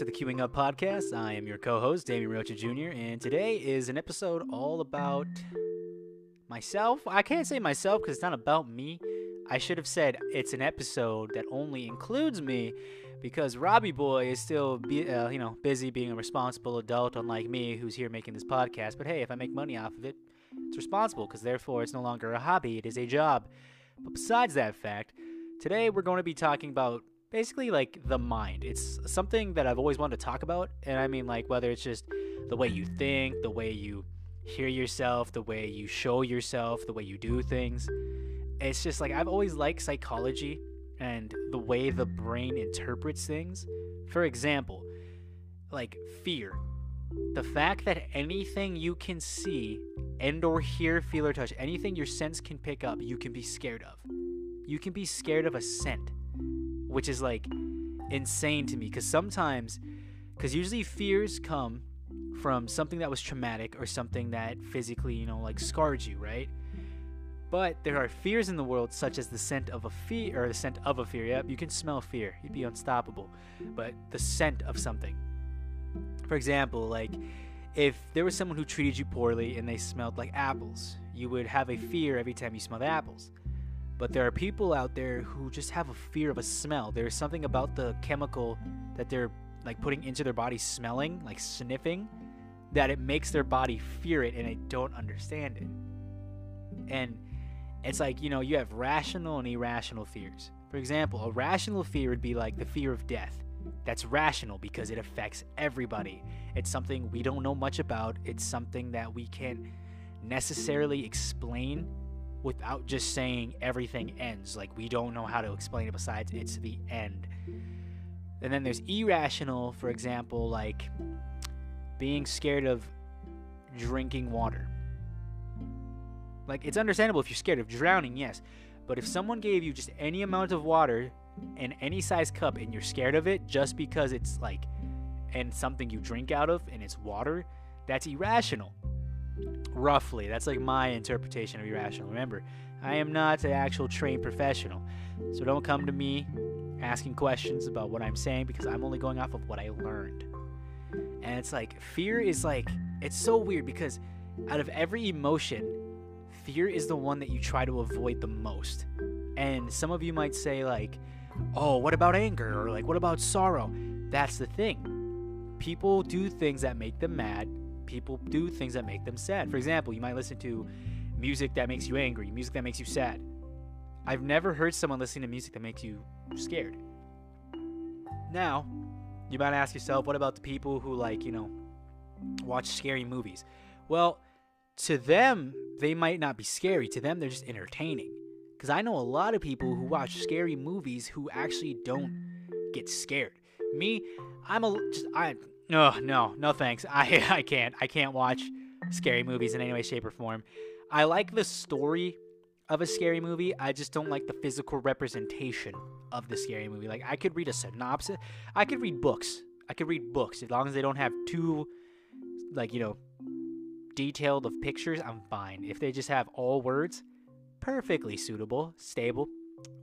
To the Queuing Up podcast. I am your co host, Damien Rocha Jr., and today is an episode all about myself. I can't say myself because it's not about me. I should have said it's an episode that only includes me because Robbie Boy is still, be, uh, you know, busy being a responsible adult, unlike me, who's here making this podcast. But hey, if I make money off of it, it's responsible because therefore it's no longer a hobby; it is a job. But besides that fact, today we're going to be talking about basically like the mind. It's something that I've always wanted to talk about, and I mean like whether it's just the way you think, the way you hear yourself, the way you show yourself, the way you do things. It's just like I've always liked psychology and the way the brain interprets things. For example, like fear. The fact that anything you can see and or hear, feel or touch, anything your sense can pick up, you can be scared of. You can be scared of a scent which is like insane to me because sometimes because usually fears come from something that was traumatic or something that physically you know like scarred you right? But there are fears in the world such as the scent of a fear or the scent of a fear. Yep you can smell fear. You'd be unstoppable. But the scent of something. For example like if there was someone who treated you poorly and they smelled like apples you would have a fear every time you smelled apples but there are people out there who just have a fear of a smell. There's something about the chemical that they're like putting into their body smelling, like sniffing, that it makes their body fear it and they don't understand it. And it's like, you know, you have rational and irrational fears. For example, a rational fear would be like the fear of death. That's rational because it affects everybody. It's something we don't know much about. It's something that we can't necessarily explain without just saying everything ends. Like we don't know how to explain it besides it's the end. And then there's irrational, for example, like being scared of drinking water. Like it's understandable if you're scared of drowning, yes. But if someone gave you just any amount of water in any size cup and you're scared of it just because it's like and something you drink out of and it's water, that's irrational. Roughly, that's like my interpretation of irrational. Remember, I am not an actual trained professional, so don't come to me asking questions about what I'm saying because I'm only going off of what I learned. And it's like, fear is like, it's so weird because out of every emotion, fear is the one that you try to avoid the most. And some of you might say, like, oh, what about anger? Or like, what about sorrow? That's the thing. People do things that make them mad people do things that make them sad. For example, you might listen to music that makes you angry, music that makes you sad. I've never heard someone listening to music that makes you scared. Now, you might ask yourself, what about the people who like, you know, watch scary movies? Well, to them, they might not be scary. To them, they're just entertaining. Because I know a lot of people who watch scary movies who actually don't get scared. Me, I'm a just I no, no, no thanks. I I can't. I can't watch scary movies in any way, shape, or form. I like the story of a scary movie. I just don't like the physical representation of the scary movie. Like I could read a synopsis. I could read books. I could read books as long as they don't have too like, you know, detailed of pictures, I'm fine. If they just have all words, perfectly suitable, stable,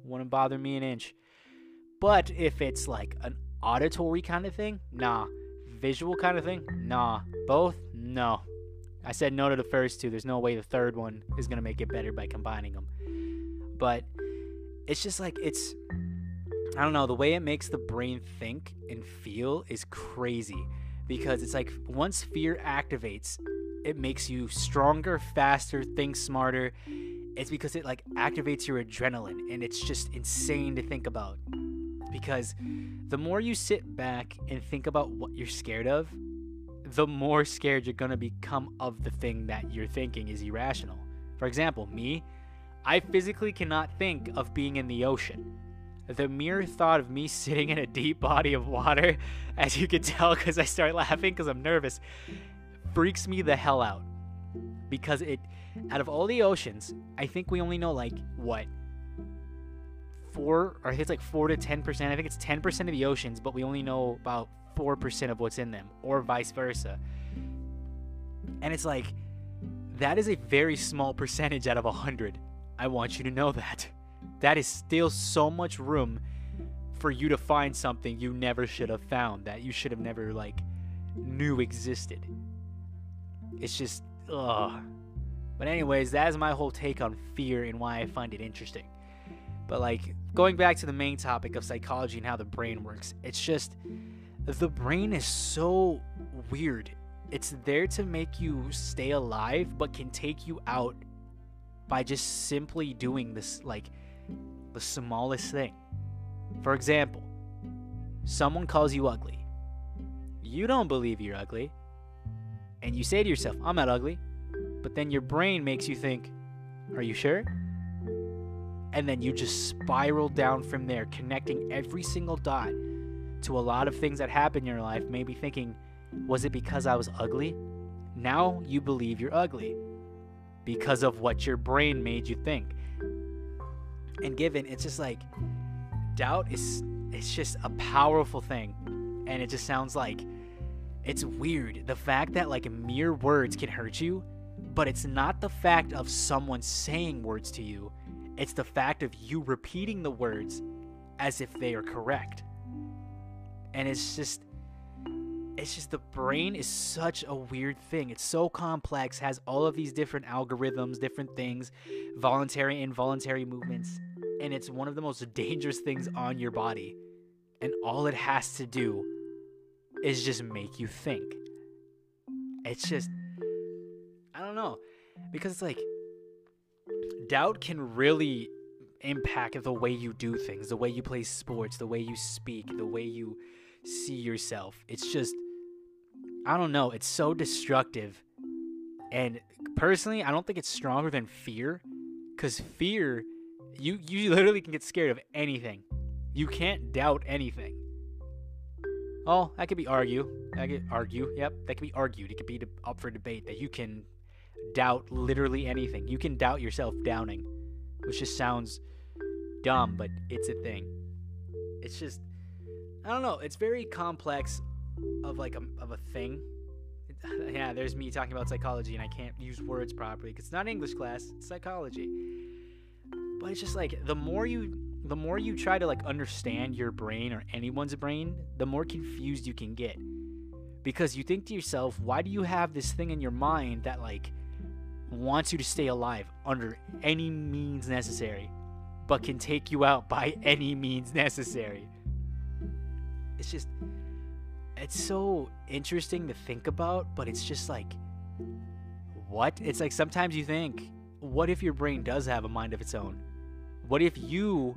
wouldn't bother me an inch. But if it's like an auditory kind of thing, nah visual kind of thing? Nah. Both? No. I said no to the first two. There's no way the third one is going to make it better by combining them. But it's just like, it's. I don't know. The way it makes the brain think and feel is crazy. Because it's like once fear activates, it makes you stronger, faster, think smarter. It's because it like activates your adrenaline and it's just insane to think about because the more you sit back and think about what you're scared of, the more scared you're going to become of the thing that you're thinking is irrational. For example, me, I physically cannot think of being in the ocean. The mere thought of me sitting in a deep body of water, as you can tell because I start laughing because I'm nervous, freaks me the hell out. Because it, out of all the oceans, I think we only know like, what, four, or it's like four to ten percent. I think it's ten percent of the oceans, but we only know about four percent of what's in them, or vice versa. And it's like that is a very small percentage out of a hundred. I want you to know that. That is still so much room for for you to find something you never should have found that you should have never like knew existed. It's just ugh. But anyways, that is my whole take on fear and why I find it interesting. But like going back to the main topic of psychology and how the brain works, it's just the brain is so weird. It's there to make you stay alive, but can take you out by just simply doing this, like the smallest thing. For example, someone calls you ugly. You don't believe you're ugly. And you say to yourself, I'm not ugly. But then your brain makes you think, Are you sure? And then you just spiral down from there, connecting every single dot to a lot of things that happen in your life, maybe thinking, Was it because I was ugly? Now you believe you're ugly because of what your brain made you think. And given, it's just like doubt is it's just a powerful thing. And it just sounds like it's weird. The fact that like mere words can hurt you, but it's not the fact of someone saying words to you. It's the fact of you repeating the words as if they are correct. And it's just it's just the brain is such a weird thing. It's so complex, has all of these different algorithms, different things, voluntary, involuntary movements, and it's one of the most dangerous things on your body. And all it has to do is just make you think. It's just, I don't know, because it's like, doubt can really impact the way you do things, the way you play sports, the way you speak, the way you see yourself. It's just, I don't know, it's so destructive. And personally, I don't think it's stronger than fear, because fear, you, you literally can get scared of anything. You can't doubt anything. Oh, that could be argue. That could argue. Yep, that could be argued. It could be up for debate that you can doubt literally anything. You can doubt yourself downing, which just sounds dumb, but it's a thing. It's just I don't know. It's very complex of like a, of a thing. Yeah, there's me talking about psychology and I can't use words properly because it's not English class. It's psychology. But it's just like the more you the more you try to like understand your brain or anyone's brain, the more confused you can get. Because you think to yourself, why do you have this thing in your mind that like wants you to stay alive under any means necessary, but can take you out by any means necessary? It's just it's so interesting to think about, but it's just like what? It's like sometimes you think, what if your brain does have a mind of its own? What if you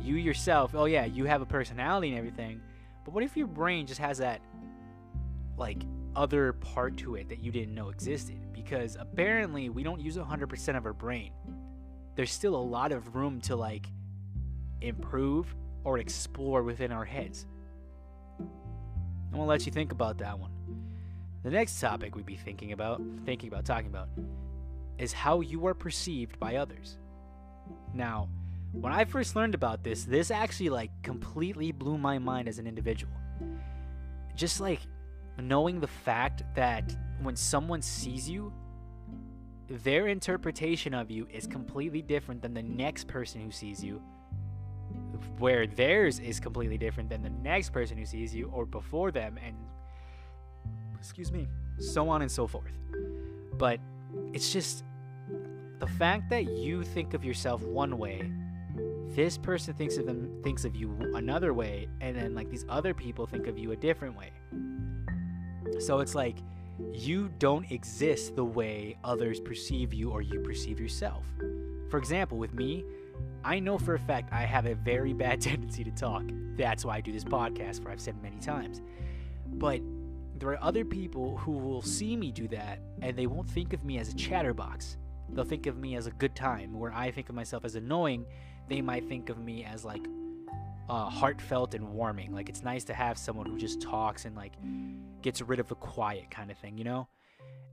you yourself, oh yeah, you have a personality and everything, but what if your brain just has that like other part to it that you didn't know existed? Because apparently we don't use 100% of our brain. There's still a lot of room to like improve or explore within our heads. I'm gonna let you think about that one. The next topic we'd be thinking about, thinking about talking about, is how you are perceived by others. Now, when I first learned about this, this actually like completely blew my mind as an individual. Just like knowing the fact that when someone sees you, their interpretation of you is completely different than the next person who sees you, where theirs is completely different than the next person who sees you or before them, and excuse me, so on and so forth. But it's just the fact that you think of yourself one way this person thinks of them thinks of you another way and then like these other people think of you a different way so it's like you don't exist the way others perceive you or you perceive yourself. For example with me i know for a fact i have a very bad tendency to talk. That's why i do this podcast where i've said many times. But there are other people who will see me do that and they won't think of me as a chatterbox. They'll think of me as a good time. Where i think of myself as annoying they might think of me as like uh, heartfelt and warming. Like it's nice to have someone who just talks and like gets rid of the quiet kind of thing, you know?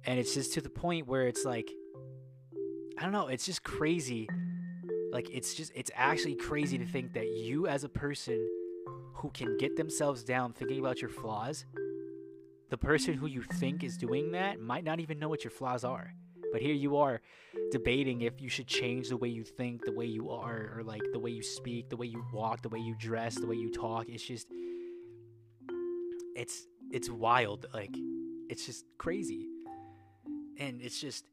And it's just to the point where it's like, I don't know, it's just crazy. Like it's just, it's actually crazy to think that you as a person who can get themselves down thinking about your flaws, the person who you think is doing that might not even know what your flaws are. But here you are debating if you should change the way you think, the way you are, or like the way you speak, the way you walk, the way you dress, the way you talk. It's just it's it's wild. Like it's just crazy. And it's just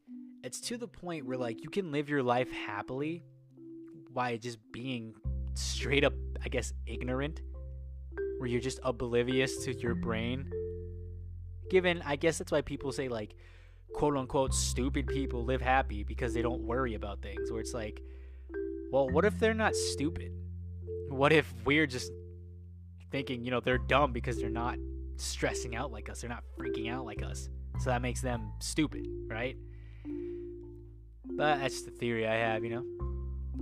it's to the point where like you can live your life happily by just being straight up I guess ignorant where you're just oblivious to your brain. Given I guess that's why people say like quote unquote stupid people live happy because they don't worry about things. Where it's like, well, what if they're not stupid? What if we're just thinking, you know, they're dumb because they're not stressing out like us, they're not freaking out like us. So that makes them stupid, right? But that's the theory I have, you know?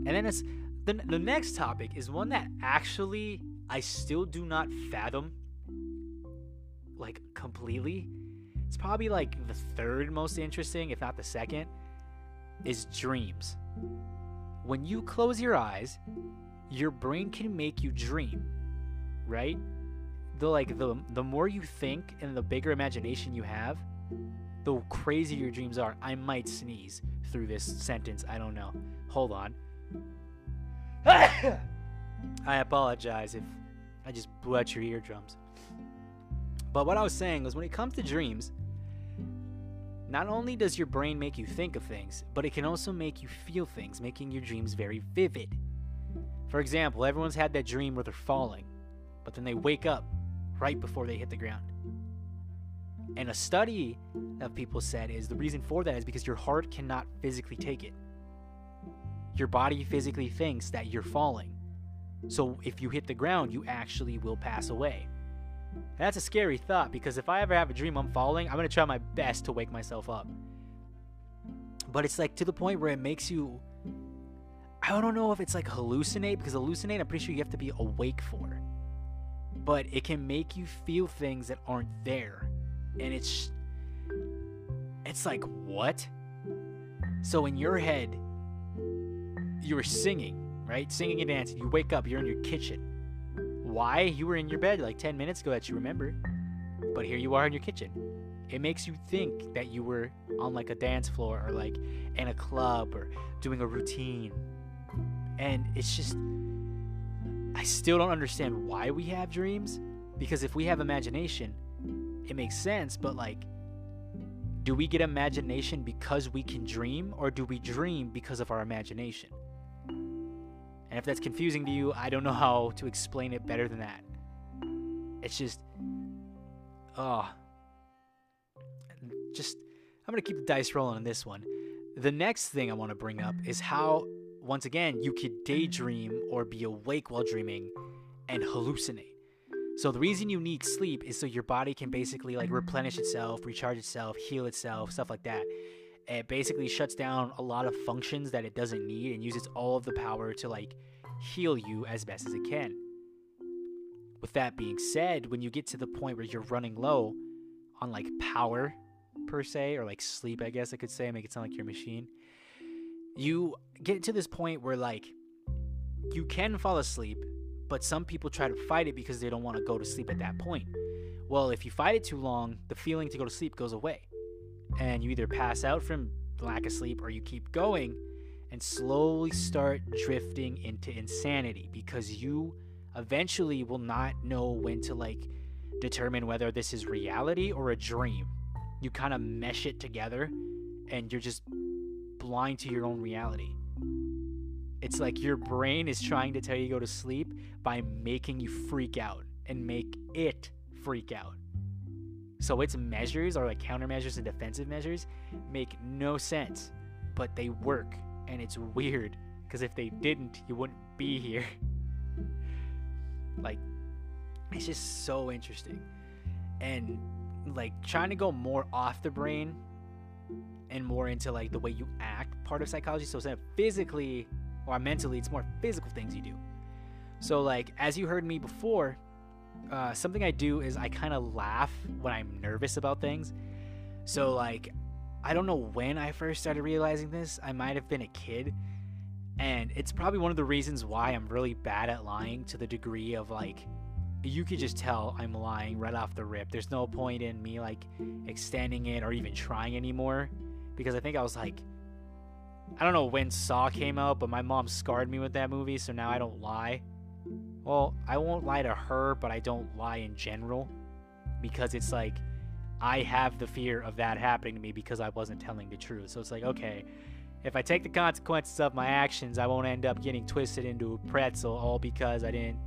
And then it's the, the next topic is one that actually I still do not fathom like completely it's probably like the third most interesting, if not the second, is dreams. When you close your eyes, your brain can make you dream, right? The like the the more you think and the bigger imagination you have, the crazier your dreams are. I might sneeze through this sentence. I don't know. Hold on. I apologize if I just blew out your eardrums. But what I was saying was when it comes to dreams, not only does your brain make you think of things, but it can also make you feel things, making your dreams very vivid. For example, everyone's had that dream where they're falling, but then they wake up right before they hit the ground. And a study of people said is the reason for that is because your heart cannot physically take it. Your body physically thinks that you're falling. So if you hit the ground, you actually will pass away. That's a scary thought because if I ever have a dream I'm falling, I'm going to try my best to wake myself up. But it's like to the point where it makes you. I don't know if it's like hallucinate because hallucinate, I'm pretty sure you have to be awake for. But it can make you feel things that aren't there. And it's. It's like, what? So in your head, you were singing, right? Singing and dancing. You wake up, you're in your kitchen why you were in your bed like 10 minutes ago that you remember. But here you are in your kitchen. It makes you think that you were on like a dance floor or like in a club or doing a routine. And it's just, I still don't understand why we have dreams. Because if we have imagination, it makes sense. But like, do we get imagination because we can dream or do we dream because of our imagination? And if that's confusing to you, I don't know how to explain it better than that. It's just, oh, just, I'm going to keep the dice rolling on this one. The next thing I want to bring up is how, once again, you could daydream or be awake while dreaming and hallucinate. So the reason you need sleep is so your body can basically like replenish itself, recharge itself, heal itself, stuff like that. It basically shuts down a lot of functions that it doesn't need and uses all of the power to like heal you as best as it can. With that being said, when you get to the point where you're running low on like power per se, or like sleep, I guess I could say, make it sound like your machine, you get to this point where like you can fall asleep, but some people try to fight it because they don't want to go to sleep at that point. Well, if you fight it too long, the feeling to go to sleep goes away and you either pass out from lack of sleep or you keep going and slowly start drifting into insanity because you eventually will not know when to like determine whether this is reality or a dream. You kind of mesh it together and you're just blind to your own reality. It's like your brain is trying to tell you to go to sleep by making you freak out and make it freak out. So its measures or like countermeasures and defensive measures make no sense, but they work and it's weird because if they didn't, you wouldn't be here. like it's just so interesting. And like trying to go more off the brain and more into like the way you act part of psychology. So instead of physically or mentally, it's more physical things you do. So like as you heard me before, uh, something I do is I kind of laugh when I'm nervous about things. So, like, I don't know when I first started realizing this. I might have been a kid. And it's probably one of the reasons why I'm really bad at lying to the degree of like, you could just tell I'm lying right off the rip. There's no point in me like extending it or even trying anymore because I think I was like I don't know when Saw came out, but my mom scarred me with that movie, so now I don't lie. Well, I won't lie to her, but I don't lie in general because it's like I have the fear of that happening to me because I wasn't telling the truth. So it's like, okay, if I take the consequences of my actions, I won't end up getting twisted into a pretzel all because I didn't,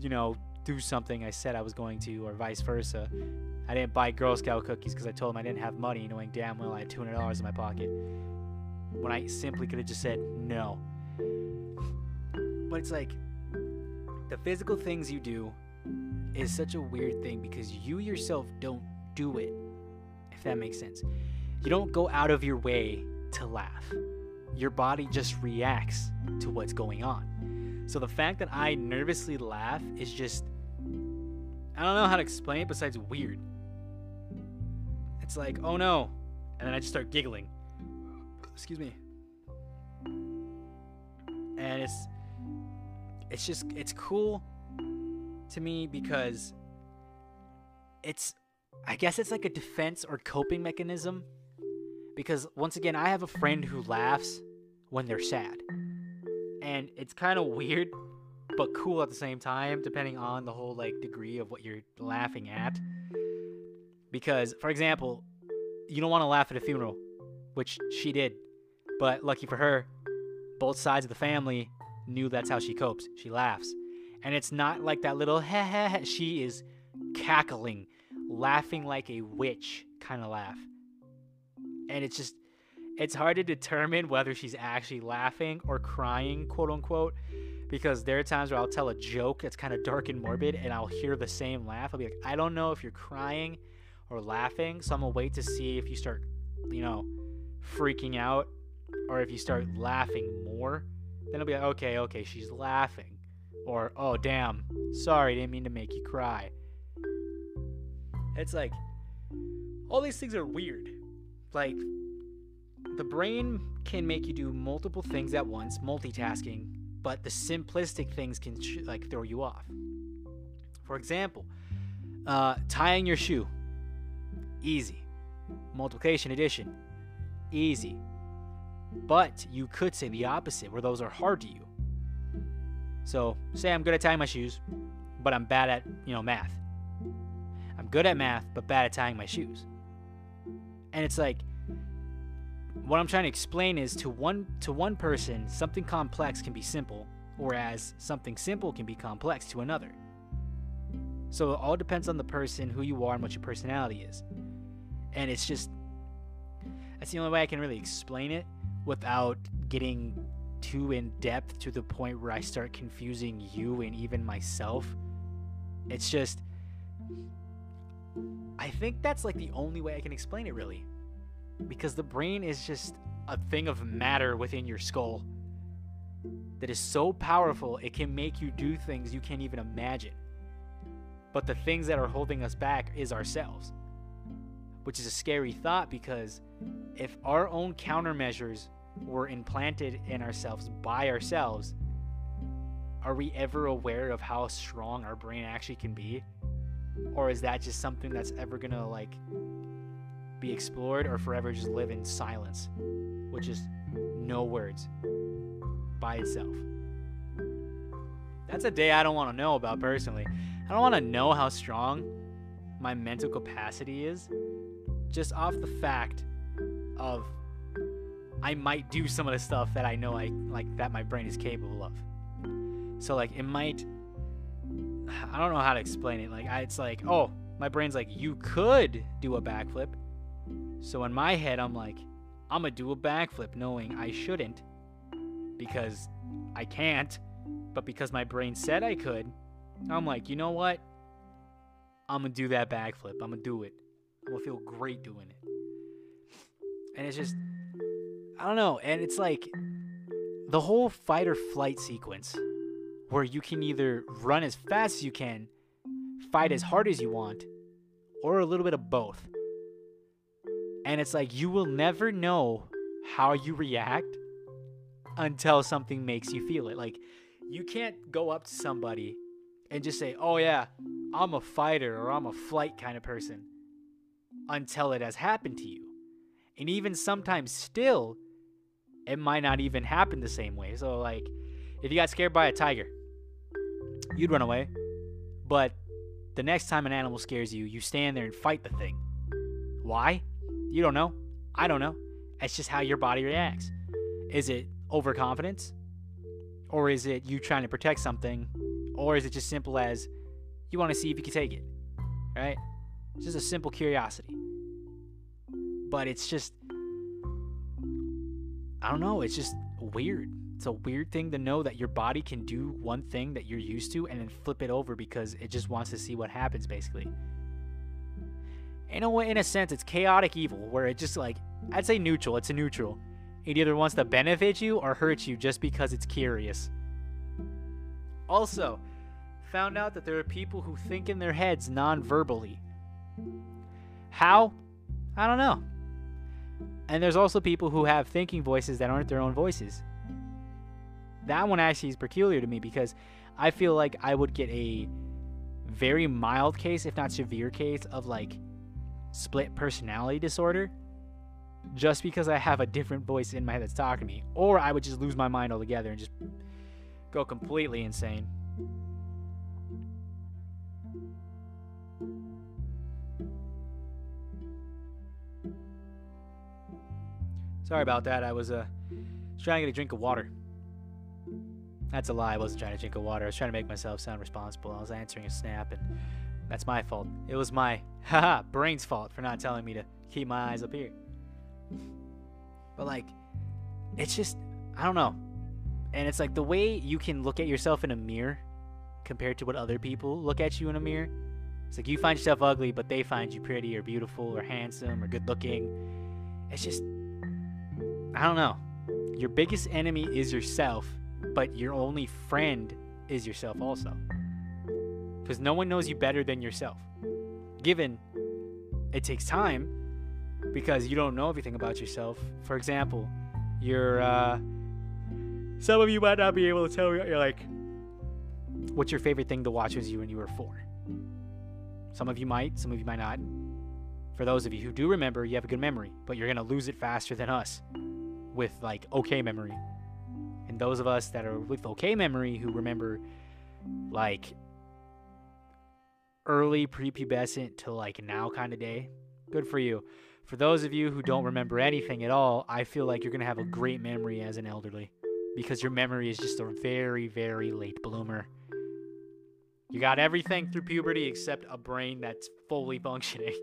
you know, do something I said I was going to, or vice versa. I didn't buy Girl Scout cookies because I told them I didn't have money, knowing damn well I had $200 in my pocket. When I simply could have just said no. But it's like, the physical things you do is such a weird thing because you yourself don't do it, if that makes sense. You don't go out of your way to laugh. Your body just reacts to what's going on. So the fact that I nervously laugh is just I don't know how to explain it besides weird. It's like, oh no. And then I just start giggling. Excuse me. And it's it's just it's cool to me because it's I guess it's like a defense or coping mechanism because once again I have a friend who laughs when they're sad. And it's kind of weird but cool at the same time depending on the whole like degree of what you're laughing at. Because for example, you don't want to laugh at a funeral, which she did. But lucky for her, both sides of the family knew that's how she copes. She laughs. And it's not like that little heh. She is cackling, laughing like a witch kind of laugh. And it's just, it's hard to determine whether she's actually laughing or crying, quote unquote, because there are times where I'll tell a joke that's kind of dark and morbid and I'll hear the same laugh. I'll be like, I don't know if you're crying or laughing, so I'm gonna wait to see if you start, you know, freaking out or if you start laughing more then it'll be like, okay, okay, she's laughing. Or, oh, damn, sorry, didn't mean to make you cry. It's like, all these things are weird. Like, the brain can make you do multiple things at once, multitasking, but the simplistic things can like throw you off. For example, uh, tying your shoe, easy. Multiplication addition, easy. But you could say the opposite, where those are hard to you. So, say I'm good at tying my shoes, but I'm bad at, you know, math. I'm good at math, but bad at tying my shoes. And it's like what I'm trying to explain is to one to one person, something complex can be simple, whereas something simple can be complex to another. So it all depends on the person, who you are, and what your personality is. And it's just that's the only way I can really explain it without getting too in depth to the point where I start confusing you and even myself. It's just I think that's like the only way I can explain it really. Because the brain is just a thing of matter within your skull that is so powerful it can make you do things you can't even imagine. But the things that are holding us back is ourselves. Which is a scary thought because if our own countermeasures were implanted in ourselves by ourselves, are we ever aware of how strong our brain actually can be? Or is that just something that's ever gonna like be explored or forever just live in silence, which is no words by itself? That's a day I don't want to know about personally. I don't want to know how strong my mental capacity is just off the fact of I might do some of the stuff that I know I like that my brain is capable of. So like it might I don't know how to explain it. Like I, it's like, oh, my brain's like you could do a backflip. So in my head I'm like I'm going to do a backflip knowing I shouldn't because I can't, but because my brain said I could, I'm like, "You know what? I'm going to do that backflip. I'm going to do it. I'm going to feel great doing it." And it's just I don't know. And it's like the whole fight or flight sequence where you can either run as fast as you can, fight as hard as you want, or a little bit of both. And it's like you will never know how you react until something makes you feel it. Like you can't go up to somebody and just say, "Oh yeah, I'm a fighter or I'm a flight kind of person." until it has happened to you. And even sometimes still, it might not even happen the same way. So, like, if you got scared by a tiger, you'd run away. But the next time an animal scares you, you stand there and fight the thing. Why? You don't know. I don't know. It's just how your body reacts. Is it overconfidence? Or is it you trying to protect something? Or is it just simple as you want to see if you can take it? Right? It's just a simple curiosity. But it's just, I don't know, it's just weird. It's a weird thing to know that your body can do one thing that you're used to and then flip it over because it just wants to see what happens, basically. In a way, in a sense, it's chaotic evil, where it just like, I'd say neutral, it's a neutral. It either wants to benefit you or hurt you just because it's curious. Also, found out that there are people who think in their heads non verbally. How? I don't know. And there's also people who have thinking voices that aren't their own voices. That one actually is peculiar to me because I feel like I would get a very mild case, if not severe case, of like split personality disorder just because I have a different voice in my head that's talking to me. Or I would just lose my mind altogether and just go completely insane. Sorry about that. I was uh, trying to get a drink of water. That's a lie. I wasn't trying to drink of water. I was trying to make myself sound responsible. I was answering a snap, and that's my fault. It was my haha brain's fault for not telling me to keep my eyes up here. But like, it's just I don't know. And it's like the way you can look at yourself in a mirror compared to what other people look at you in a mirror. It's like you find yourself ugly, but they find you pretty or beautiful or handsome or good looking. It's just I don't know. Your biggest enemy is yourself, but your only friend is yourself also. Because no one knows you better than yourself. Given it takes time because you don't know everything about yourself. For example, you're, uh, some of you might not be able to tell me, you're like, what's your favorite thing to watch as you when you were four? Some of you might, some of you might not. For those of you who do remember, you have a good memory, but you're going to lose it faster than us with like okay memory. And those of us that are with okay memory who remember like early prepubescent to like now kind of day, good for you. For those of you who don't remember anything at all, I feel like you're going to have a great memory as an elderly because your memory is just a very, very late bloomer. You got everything through puberty except a brain that's fully functioning.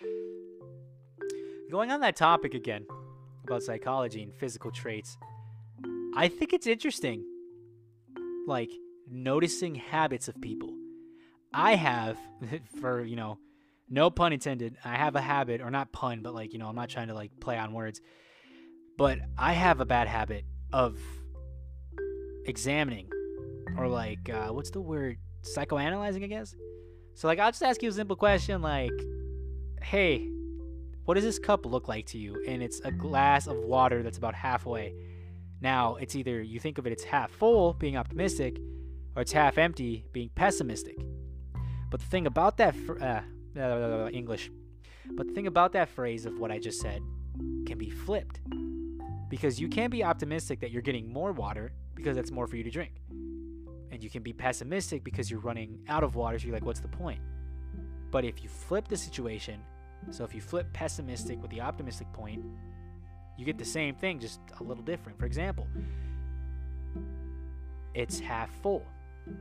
Going on that topic again, about psychology and physical traits. I think it's interesting, like noticing habits of people. I have, for you know, no pun intended. I have a habit, or not pun, but like you know, I'm not trying to like play on words. But I have a bad habit of examining, or like uh, what's the word? Psychoanalyzing, I guess. So like, I'll just ask you a simple question, like, "Hey, what does this cup look like to you? And it's a glass of water that's about halfway. Now, it's either you think of it, it's half full, being optimistic, or it's half empty, being pessimistic. But the thing about that, fr- uh, uh, English, but the thing about that phrase of what I just said can be flipped. Because you can be optimistic that you're getting more water because that's more for you to drink. And you can be pessimistic because you're running out of water, so you're like, what's the point? But if you flip the situation so if you flip pessimistic with the optimistic point, you get the same thing, just a little different. For example, it's half full,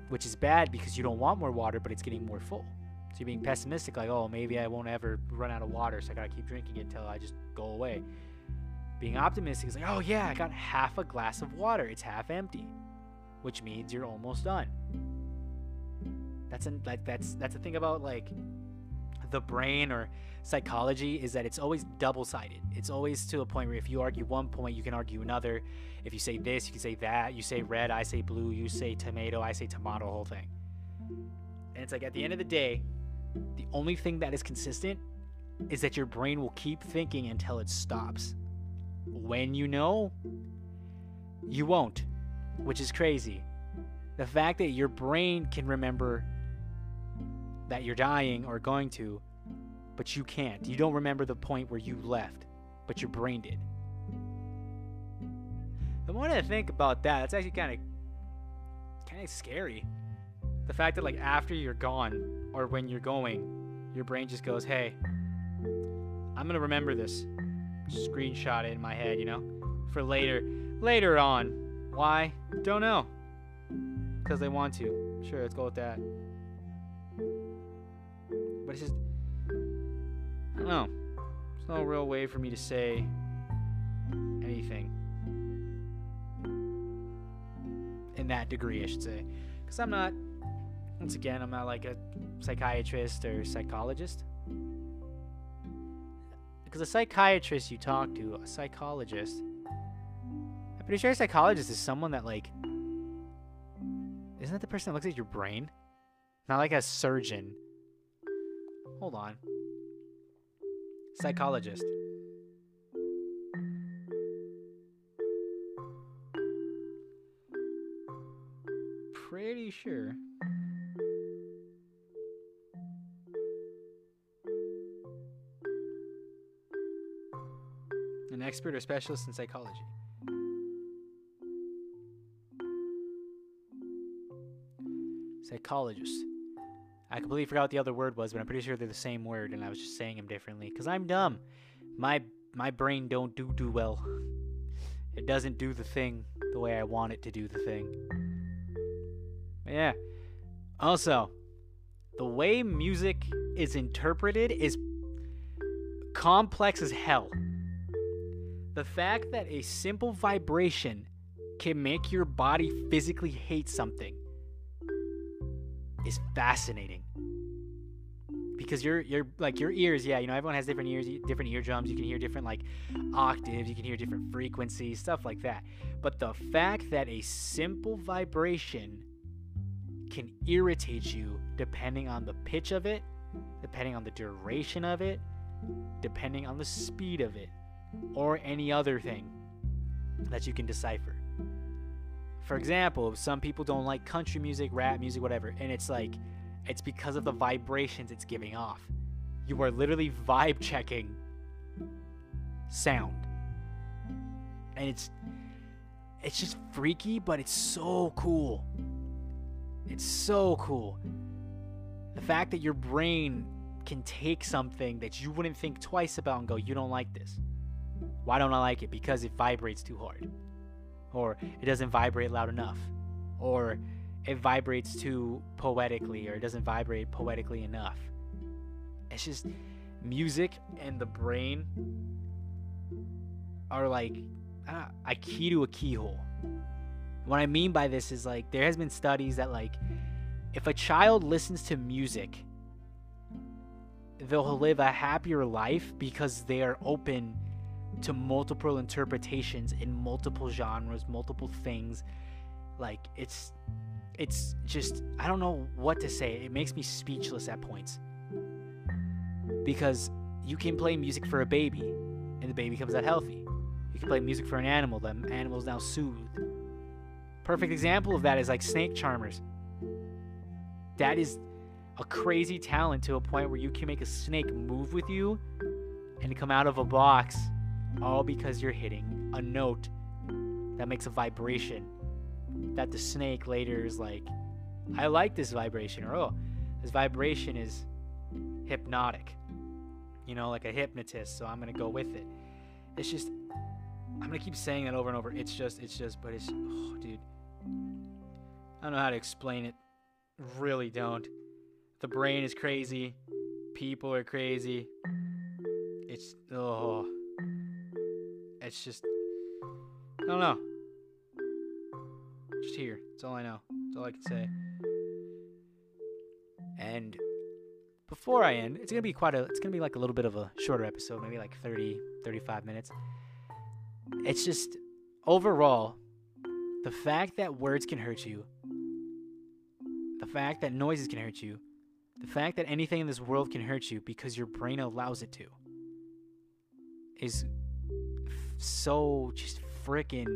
which is bad because you don't want more water, but it's getting more full. So you're being pessimistic, like, oh, maybe I won't ever run out of water, so I gotta keep drinking it until I just go away. Being optimistic is like, oh yeah, I got half a glass of water, it's half empty, which means you're almost done. That's like that's that's the thing about like the brain or psychology is that it's always double sided. It's always to a point where if you argue one point, you can argue another. If you say this, you can say that. You say red, I say blue. You say tomato, I say tomato, whole thing. And it's like at the end of the day, the only thing that is consistent is that your brain will keep thinking until it stops. When you know, you won't, which is crazy. The fact that your brain can remember that you're dying or going to, but you can't. You don't remember the point where you left, but your brain did. the more I think about that, it's actually kind of kind of scary. The fact that like after you're gone or when you're going, your brain just goes, "Hey, I'm gonna remember this. Screenshot it in my head, you know, for later, later on. Why? Don't know. Because they want to. Sure, let's go with that. But it's just, know. There's no real way for me to say anything in that degree, I should say, because I'm not. Once again, I'm not like a psychiatrist or psychologist. Because a psychiatrist you talk to, a psychologist, I'm pretty sure a psychologist is someone that, like, isn't that the person that looks at your brain? Not like a surgeon. Hold on. Psychologist. Pretty sure. An expert or specialist in psychology. Psychologist. I completely forgot what the other word was, but I'm pretty sure they're the same word, and I was just saying them differently because I'm dumb. My my brain don't do do well. It doesn't do the thing the way I want it to do the thing. Yeah. Also, the way music is interpreted is complex as hell. The fact that a simple vibration can make your body physically hate something is fascinating. Because your your like your ears, yeah, you know everyone has different ears, different eardrums. You can hear different like octaves, you can hear different frequencies, stuff like that. But the fact that a simple vibration can irritate you depending on the pitch of it, depending on the duration of it, depending on the speed of it, or any other thing that you can decipher. For example, some people don't like country music, rap music, whatever, and it's like it's because of the vibrations it's giving off. You are literally vibe checking sound. And it's it's just freaky, but it's so cool. It's so cool. The fact that your brain can take something that you wouldn't think twice about and go, you don't like this. Why don't I like it? Because it vibrates too hard. Or it doesn't vibrate loud enough. Or it vibrates too poetically or it doesn't vibrate poetically enough. It's just music and the brain are like uh, a key to a keyhole. What I mean by this is like there has been studies that like if a child listens to music they'll live a happier life because they are open to multiple interpretations in multiple genres, multiple things. Like it's it's just I don't know what to say. It makes me speechless at points. Because you can play music for a baby and the baby comes out healthy. You can play music for an animal, the animal is now soothed. Perfect example of that is like snake charmers. That is a crazy talent to a point where you can make a snake move with you and come out of a box all because you're hitting a note that makes a vibration that the snake later is like, I like this vibration, or oh, this vibration is hypnotic. You know, like a hypnotist, so I'm gonna go with it. It's just, I'm gonna keep saying that over and over. It's just, it's just, but it's, oh, dude. I don't know how to explain it. Really don't. The brain is crazy. People are crazy. It's, oh. It's just, I don't know. Just here. That's all I know. That's all I can say. And before I end, it's gonna be quite a. It's gonna be like a little bit of a shorter episode, maybe like 30, 35 minutes. It's just overall, the fact that words can hurt you, the fact that noises can hurt you, the fact that anything in this world can hurt you because your brain allows it to, is so just freaking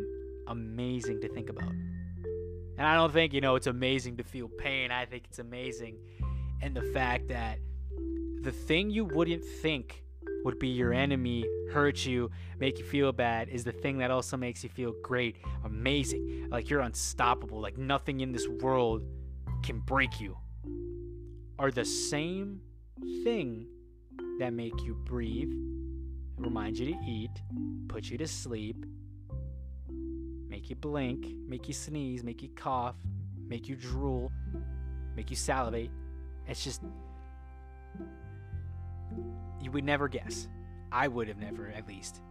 amazing to think about. And I don't think, you know, it's amazing to feel pain. I think it's amazing. And the fact that the thing you wouldn't think would be your enemy, hurt you, make you feel bad, is the thing that also makes you feel great, amazing. Like you're unstoppable. Like nothing in this world can break you. Are the same thing that make you breathe, remind you to eat, put you to sleep, you blink, make you sneeze, make you cough, make you drool, make you salivate. It's just you would never guess. I would have never, at least.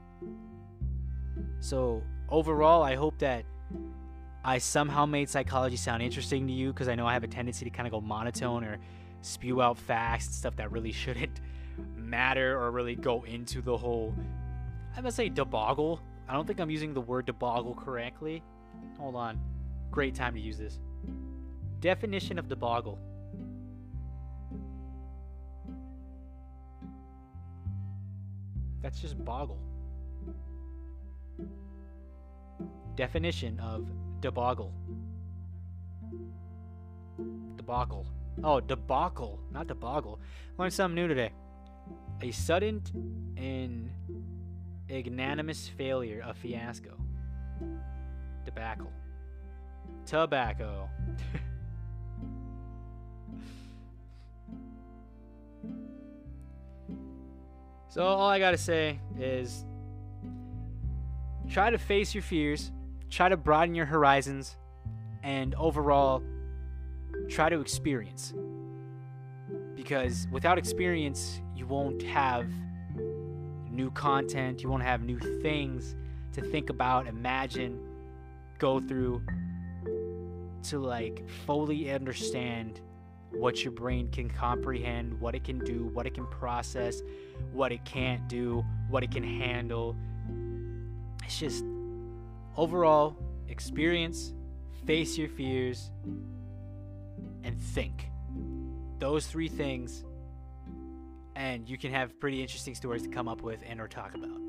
So, overall, I hope that I somehow made psychology sound interesting to you because I know I have a tendency to kind of go monotone or spew out facts and stuff that really shouldn't matter or really go into the whole. I'm gonna say deboggle. I don't think I'm using the word deboggle correctly. Hold on. Great time to use this. Definition of deboggle. That's just boggle. Definition of deboggle. Debacle. Oh, debacle, not deboggle. Learned something new today. A sudden and ignominious failure, a fiasco. Debacle. Tobacco. So all I gotta say is try to face your fears, try to broaden your horizons, and overall try to experience. Because without experience, you won't have new content, you won't have new things to think about, imagine, go through to like fully understand what your brain can comprehend, what it can do, what it can process, what it can't do, what it can handle. It's just overall experience, face your fears, and think. Those three things, and you can have pretty interesting stories to come up with and or talk about.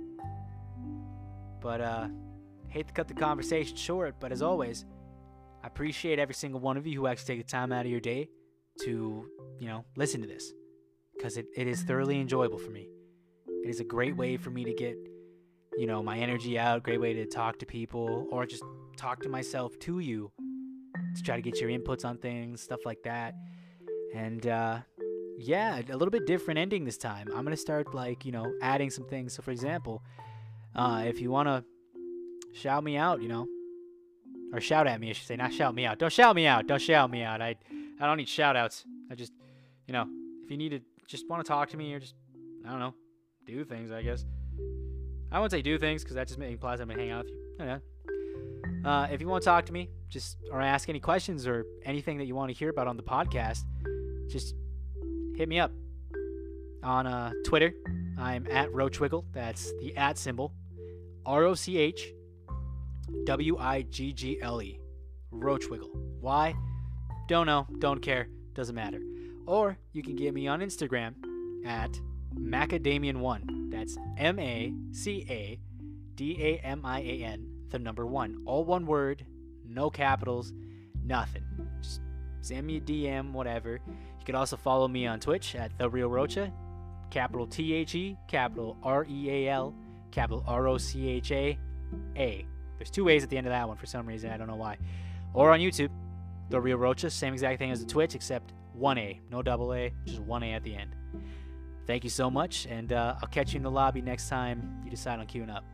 But uh hate to cut the conversation short, but as always, I appreciate every single one of you who actually take the time out of your day to, you know, listen to this because it, it is thoroughly enjoyable for me. It is a great way for me to get, you know, my energy out, great way to talk to people or just talk to myself to you to try to get your inputs on things, stuff like that. And uh, yeah, a little bit different ending this time. I'm to start, like, you know, adding some things. So, for example, uh, if you want to shout me out, you know, or shout at me, I should say, not shout me out. Don't shout me out. Don't shout me out. I I don't need shout outs. I just, you know, if you need to just want to talk to me or just, I don't know, do things, I guess. I won't say do things because that just implies I'm to hang out with you. Yeah. Uh, if you want to talk to me, just or ask any questions or anything that you want to hear about on the podcast, just hit me up on uh, Twitter. I'm at Rochwiggle. That's the at symbol. R O C H W I G G L E. Rochwiggle. Why? Don't know, don't care, doesn't matter. Or you can get me on Instagram at Macadamian1. That's M A C A D A M I A N, the number one. All one word, no capitals, nothing. Just send me a DM, whatever. You can also follow me on Twitch at The Real Rocha, capital T H E, capital R E A L, capital R O C H A, A. There's two A's at the end of that one for some reason, I don't know why. Or on YouTube, the Real Rocha, same exact thing as the Twitch, except one A, no double A, just one A at the end. Thank you so much, and uh, I'll catch you in the lobby next time you decide on queuing up.